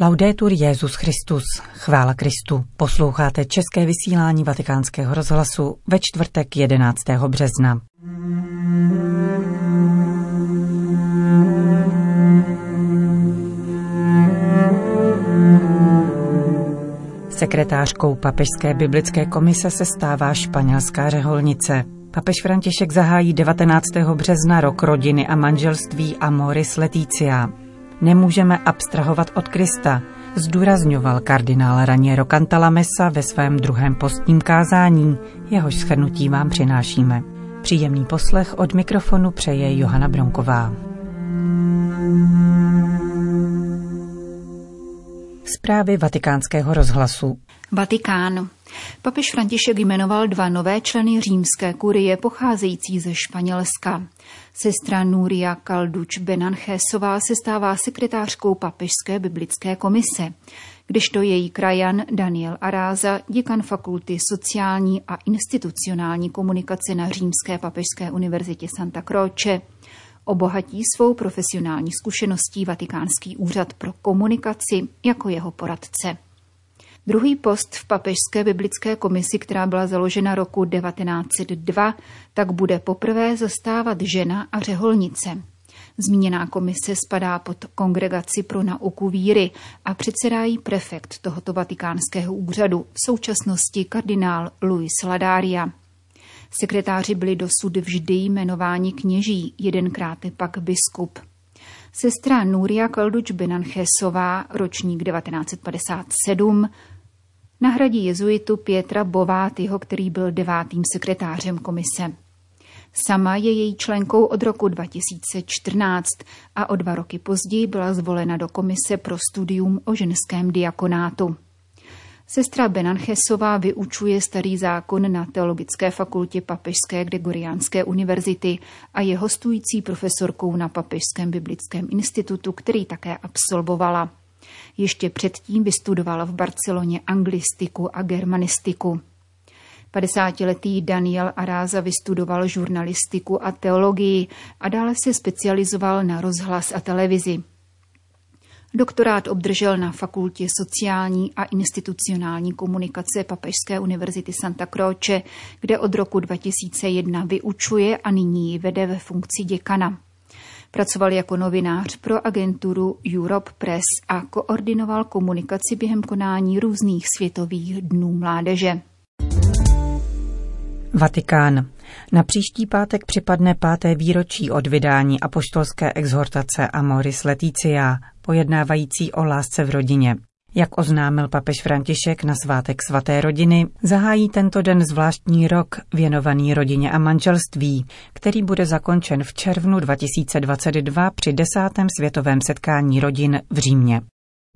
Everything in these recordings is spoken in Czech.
Laudetur Jezus Christus, chvála Kristu. Posloucháte české vysílání Vatikánského rozhlasu ve čtvrtek 11. března. Sekretářkou Papežské biblické komise se stává španělská řeholnice. Papež František zahájí 19. března rok rodiny a manželství Amoris Leticia. Nemůžeme abstrahovat od Krista, zdůrazňoval kardinál Raniero Cantalamessa ve svém druhém postním kázání, jehož schrnutí vám přinášíme. Příjemný poslech od mikrofonu přeje Johana Bronková. Zprávy vatikánského rozhlasu. Vatikán. Papež František jmenoval dva nové členy římské kurie pocházející ze Španělska. Sestra Núria Kalduč Benanchésová se stává sekretářkou Papežské biblické komise, kdežto její krajan Daniel Aráza, děkan fakulty sociální a institucionální komunikace na Římské papežské univerzitě Santa Croce, obohatí svou profesionální zkušeností Vatikánský úřad pro komunikaci jako jeho poradce. Druhý post v papežské biblické komisi, která byla založena roku 1902, tak bude poprvé zastávat žena a řeholnice. Zmíněná komise spadá pod Kongregaci pro nauku víry a předsedá jí prefekt tohoto vatikánského úřadu, v současnosti kardinál Luis Ladaria. Sekretáři byli dosud vždy jmenováni kněží, jedenkrát pak biskup. Sestra Núria Kalduč Benanchesová, ročník 1957, nahradí jezuitu Pietra Bovátyho, který byl devátým sekretářem komise. Sama je její členkou od roku 2014 a o dva roky později byla zvolena do komise pro studium o ženském diakonátu. Sestra Benanchesová vyučuje starý zákon na Teologické fakultě Papežské Gregoriánské univerzity a je hostující profesorkou na Papežském biblickém institutu, který také absolvovala. Ještě předtím vystudovala v Barceloně anglistiku a germanistiku. 50-letý Daniel Aráza vystudoval žurnalistiku a teologii a dále se specializoval na rozhlas a televizi. Doktorát obdržel na Fakultě sociální a institucionální komunikace Papežské univerzity Santa Croce, kde od roku 2001 vyučuje a nyní ji vede ve funkci děkana. Pracoval jako novinář pro agenturu Europe Press a koordinoval komunikaci během konání různých světových dnů mládeže. Vatikán. Na příští pátek připadne páté výročí od vydání apoštolské exhortace Amoris Leticia, pojednávající o lásce v rodině. Jak oznámil papež František na svátek svaté rodiny, zahájí tento den zvláštní rok věnovaný rodině a manželství, který bude zakončen v červnu 2022 při desátém světovém setkání rodin v Římě.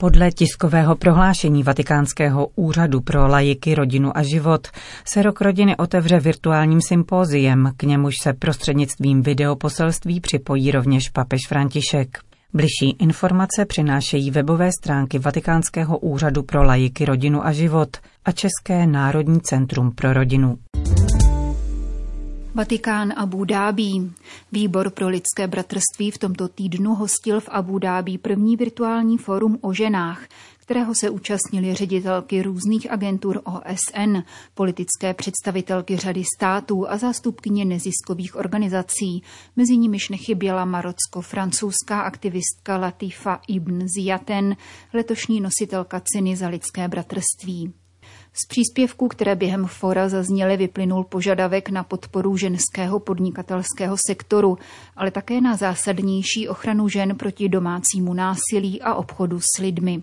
Podle tiskového prohlášení Vatikánského úřadu pro lajiky, rodinu a život se rok rodiny otevře virtuálním sympóziem, k němuž se prostřednictvím videoposelství připojí rovněž papež František. Bližší informace přinášejí webové stránky Vatikánského úřadu pro lajiky, rodinu a život a České národní centrum pro rodinu. Vatikán Abu Dhabi. Výbor pro lidské bratrství v tomto týdnu hostil v Abu Dhabi první virtuální fórum o ženách, kterého se účastnili ředitelky různých agentur OSN, politické představitelky řady států a zástupkyně neziskových organizací. Mezi nimiž nechyběla marocko-francouzská aktivistka Latifa Ibn Ziyaten, letošní nositelka ceny za lidské bratrství. Z příspěvků, které během fora zazněly, vyplynul požadavek na podporu ženského podnikatelského sektoru, ale také na zásadnější ochranu žen proti domácímu násilí a obchodu s lidmi.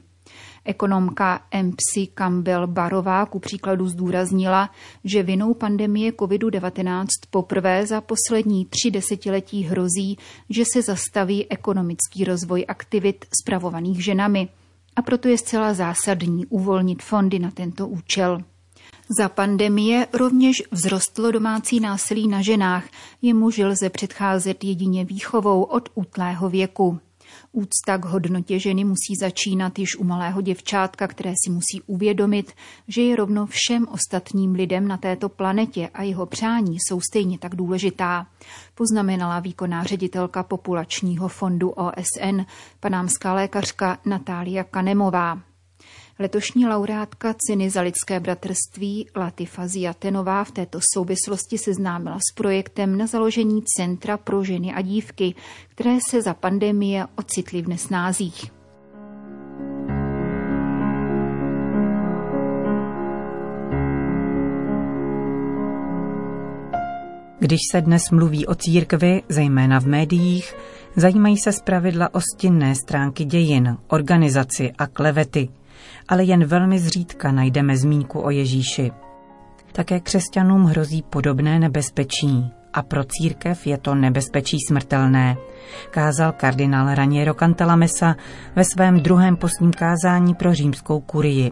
Ekonomka MC Campbell Barová ku příkladu zdůraznila, že vinou pandemie COVID-19 poprvé za poslední tři desetiletí hrozí, že se zastaví ekonomický rozvoj aktivit spravovaných ženami – a proto je zcela zásadní uvolnit fondy na tento účel. Za pandemie rovněž vzrostlo domácí násilí na ženách, jemuž lze předcházet jedině výchovou od útlého věku. Úcta k hodnotě ženy musí začínat již u malého děvčátka, které si musí uvědomit, že je rovno všem ostatním lidem na této planetě a jeho přání jsou stejně tak důležitá, poznamenala výkonná ředitelka populačního fondu OSN, panámská lékařka Natália Kanemová. Letošní laureátka ceny za lidské bratrství Latifa Ziatenová v této souvislosti seznámila s projektem na založení Centra pro ženy a dívky, které se za pandemie ocitly v nesnázích. Když se dnes mluví o církvi, zejména v médiích, zajímají se zpravidla o stinné stránky dějin, organizaci a klevety – ale jen velmi zřídka najdeme zmínku o Ježíši. Také křesťanům hrozí podobné nebezpečí a pro církev je to nebezpečí smrtelné, kázal kardinál Raniero Cantalamessa ve svém druhém postním kázání pro římskou kurii.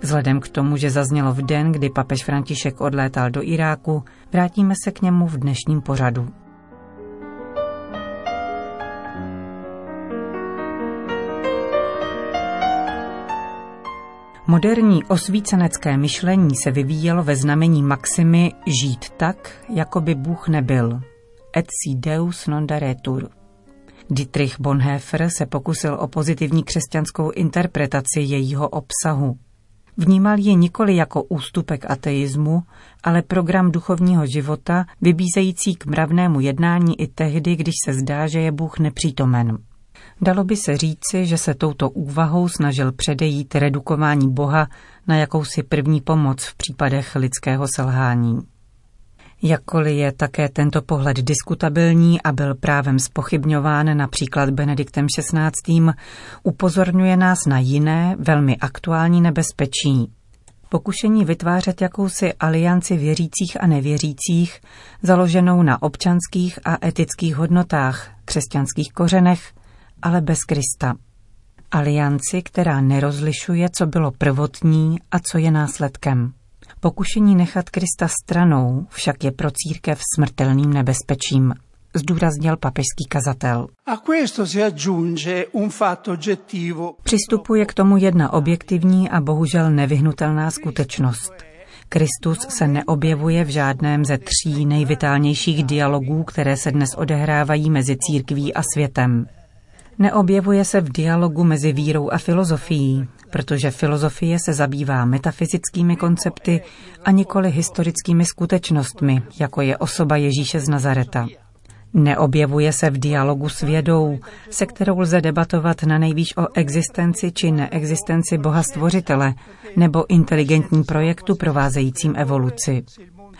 Vzhledem k tomu, že zaznělo v den, kdy papež František odlétal do Iráku, vrátíme se k němu v dnešním pořadu. Moderní osvícenecké myšlení se vyvíjelo ve znamení maximy žít tak, jako by Bůh nebyl. Et si deus non daretur. Dietrich Bonhoeffer se pokusil o pozitivní křesťanskou interpretaci jejího obsahu. Vnímal ji nikoli jako ústupek ateismu, ale program duchovního života, vybízející k mravnému jednání i tehdy, když se zdá, že je Bůh nepřítomen. Dalo by se říci, že se touto úvahou snažil předejít redukování Boha na jakousi první pomoc v případech lidského selhání. Jakkoliv je také tento pohled diskutabilní a byl právem spochybňován například Benediktem XVI., upozorňuje nás na jiné, velmi aktuální nebezpečí. Pokušení vytvářet jakousi alianci věřících a nevěřících, založenou na občanských a etických hodnotách, křesťanských kořenech ale bez Krista. Alianci, která nerozlišuje, co bylo prvotní a co je následkem. Pokušení nechat Krista stranou však je pro církev smrtelným nebezpečím, zdůraznil papežský kazatel. Přistupuje k tomu jedna objektivní a bohužel nevyhnutelná skutečnost. Kristus se neobjevuje v žádném ze tří nejvitálnějších dialogů, které se dnes odehrávají mezi církví a světem. Neobjevuje se v dialogu mezi vírou a filozofií, protože filozofie se zabývá metafyzickými koncepty a nikoli historickými skutečnostmi, jako je osoba Ježíše z Nazareta. Neobjevuje se v dialogu s vědou, se kterou lze debatovat na nejvýš o existenci či neexistenci Boha Stvořitele nebo inteligentním projektu provázejícím evoluci.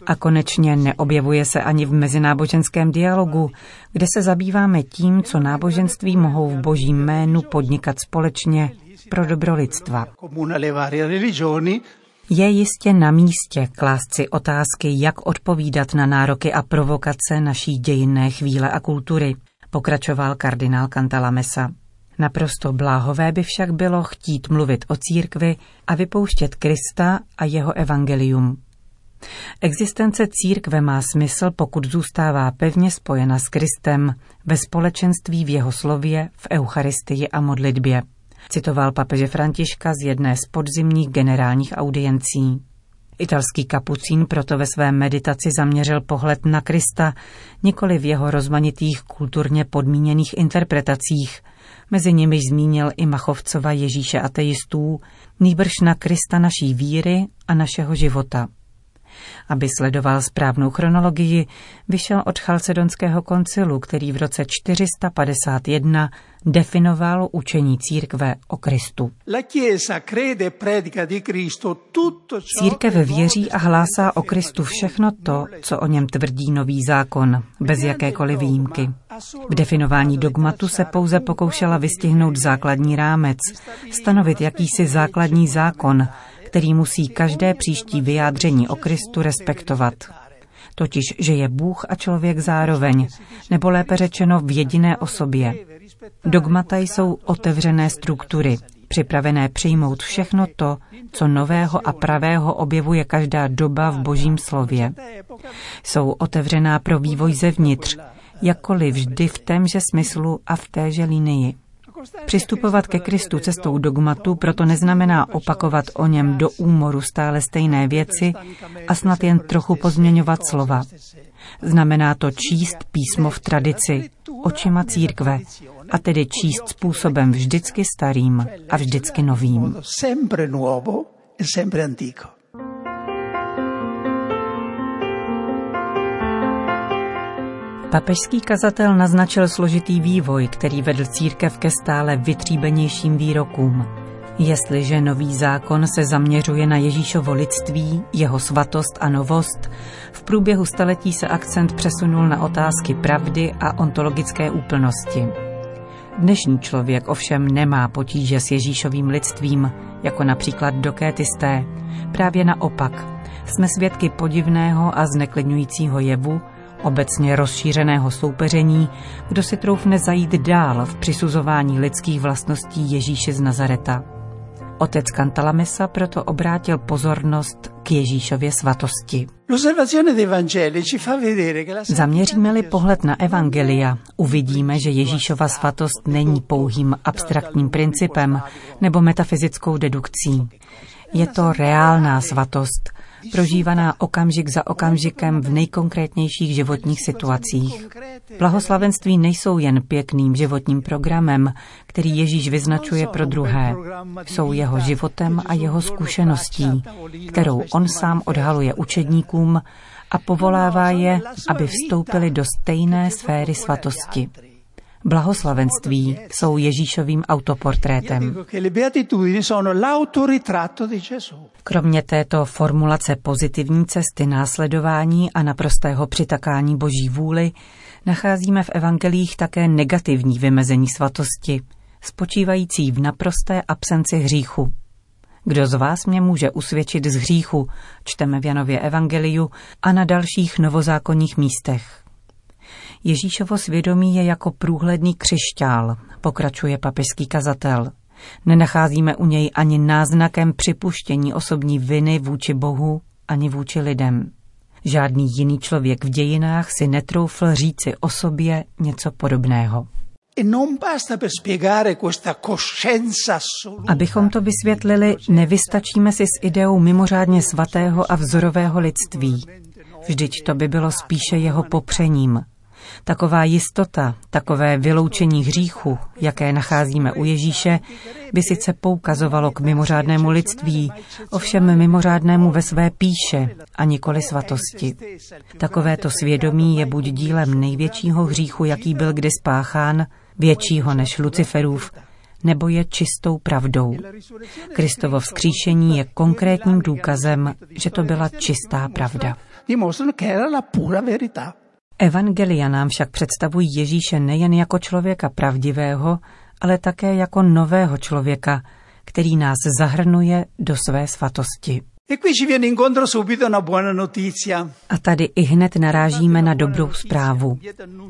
A konečně neobjevuje se ani v mezináboženském dialogu, kde se zabýváme tím, co náboženství mohou v božím jménu podnikat společně pro dobro lidstva. Je jistě na místě klást si otázky, jak odpovídat na nároky a provokace naší dějinné chvíle a kultury, pokračoval kardinál Cantalamessa. Naprosto bláhové by však bylo chtít mluvit o církvi a vypouštět Krista a jeho evangelium. Existence církve má smysl, pokud zůstává pevně spojena s Kristem ve společenství v jeho slově, v Eucharistii a modlitbě. Citoval papeže Františka z jedné z podzimních generálních audiencí. Italský kapucín proto ve své meditaci zaměřil pohled na Krista, nikoli v jeho rozmanitých kulturně podmíněných interpretacích, mezi nimiž zmínil i Machovcova Ježíše ateistů, nýbrž na Krista naší víry a našeho života. Aby sledoval správnou chronologii, vyšel od Chalcedonského koncilu, který v roce 451 definoval učení církve o Kristu. Církev věří a hlásá o Kristu všechno to, co o něm tvrdí nový zákon, bez jakékoliv výjimky. V definování dogmatu se pouze pokoušela vystihnout základní rámec, stanovit jakýsi základní zákon, který musí každé příští vyjádření o Kristu respektovat. Totiž, že je Bůh a člověk zároveň, nebo lépe řečeno v jediné osobě. Dogmata jsou otevřené struktury, připravené přijmout všechno to, co nového a pravého objevuje každá doba v božím slově. Jsou otevřená pro vývoj zevnitř, jakkoliv vždy v témže smyslu a v téže linii. Přistupovat ke Kristu cestou dogmatu proto neznamená opakovat o něm do úmoru stále stejné věci a snad jen trochu pozměňovat slova. Znamená to číst písmo v tradici, očima církve, a tedy číst způsobem vždycky starým a vždycky novým. Papežský kazatel naznačil složitý vývoj, který vedl církev ke stále vytříbenějším výrokům. Jestliže nový zákon se zaměřuje na Ježíšovo lidství, jeho svatost a novost, v průběhu staletí se akcent přesunul na otázky pravdy a ontologické úplnosti. Dnešní člověk ovšem nemá potíže s Ježíšovým lidstvím, jako například dokétisté. Právě naopak, jsme svědky podivného a zneklidňujícího jevu, obecně rozšířeného soupeření, kdo si troufne zajít dál v přisuzování lidských vlastností Ježíše z Nazareta. Otec Cantalamessa proto obrátil pozornost k Ježíšově svatosti. Zaměříme-li pohled na Evangelia, uvidíme, že Ježíšova svatost není pouhým abstraktním principem nebo metafyzickou dedukcí. Je to reálná svatost, prožívaná okamžik za okamžikem v nejkonkrétnějších životních situacích. Blahoslavenství nejsou jen pěkným životním programem, který Ježíš vyznačuje pro druhé. Jsou jeho životem a jeho zkušeností, kterou on sám odhaluje učedníkům a povolává je, aby vstoupili do stejné sféry svatosti. Blahoslavenství jsou Ježíšovým autoportrétem. Kromě této formulace pozitivní cesty následování a naprostého přitakání boží vůli, nacházíme v evangelích také negativní vymezení svatosti, spočívající v naprosté absenci hříchu. Kdo z vás mě může usvědčit z hříchu, čteme v Janově evangeliu a na dalších novozákonních místech. Ježíšovo svědomí je jako průhledný křišťál, pokračuje papežský kazatel. Nenacházíme u něj ani náznakem připuštění osobní viny vůči Bohu ani vůči lidem. Žádný jiný člověk v dějinách si netroufl říci o sobě něco podobného. E Abychom to vysvětlili, nevystačíme si s ideou mimořádně svatého a vzorového lidství. Vždyť to by bylo spíše jeho popřením, Taková jistota, takové vyloučení hříchu, jaké nacházíme u Ježíše, by sice poukazovalo k mimořádnému lidství, ovšem mimořádnému ve své píše a nikoli svatosti. Takovéto svědomí je buď dílem největšího hříchu, jaký byl kdy spáchán, většího než Luciferův, nebo je čistou pravdou. Kristovo vzkříšení je konkrétním důkazem, že to byla čistá pravda. Evangelia nám však představují Ježíše nejen jako člověka pravdivého, ale také jako nového člověka, který nás zahrnuje do své svatosti. E A tady i hned narážíme na dobrou zprávu.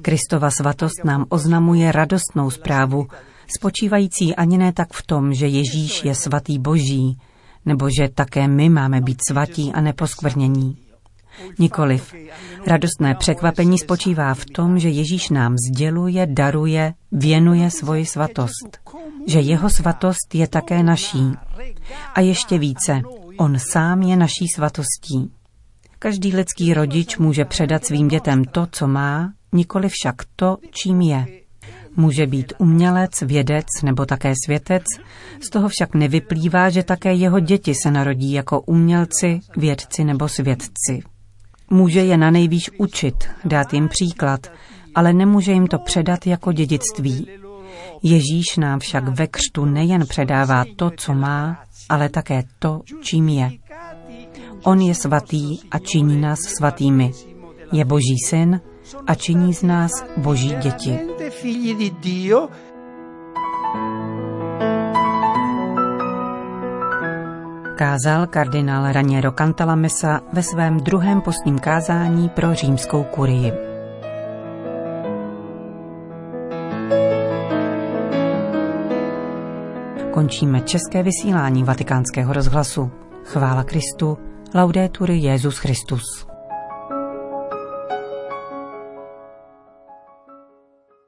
Kristova svatost nám oznamuje radostnou zprávu, spočívající ani ne tak v tom, že Ježíš je svatý boží, nebo že také my máme být svatí a neposkvrnění. Nikoliv. Radostné překvapení spočívá v tom, že Ježíš nám sděluje, daruje, věnuje svoji svatost. Že jeho svatost je také naší. A ještě více, on sám je naší svatostí. Každý lidský rodič může předat svým dětem to, co má, nikoli však to, čím je. Může být umělec, vědec nebo také světec, z toho však nevyplývá, že také jeho děti se narodí jako umělci, vědci nebo svědci. Může je na nejvýš učit, dát jim příklad, ale nemůže jim to předat jako dědictví. Ježíš nám však ve křtu nejen předává to, co má, ale také to, čím je. On je svatý a činí nás svatými. Je boží syn a činí z nás boží děti. Kázal kardinál Raniero Cantalamessa ve svém druhém postním kázání pro římskou kurii. Končíme české vysílání vatikánského rozhlasu. Chvála Kristu, laudetur Jezus Christus.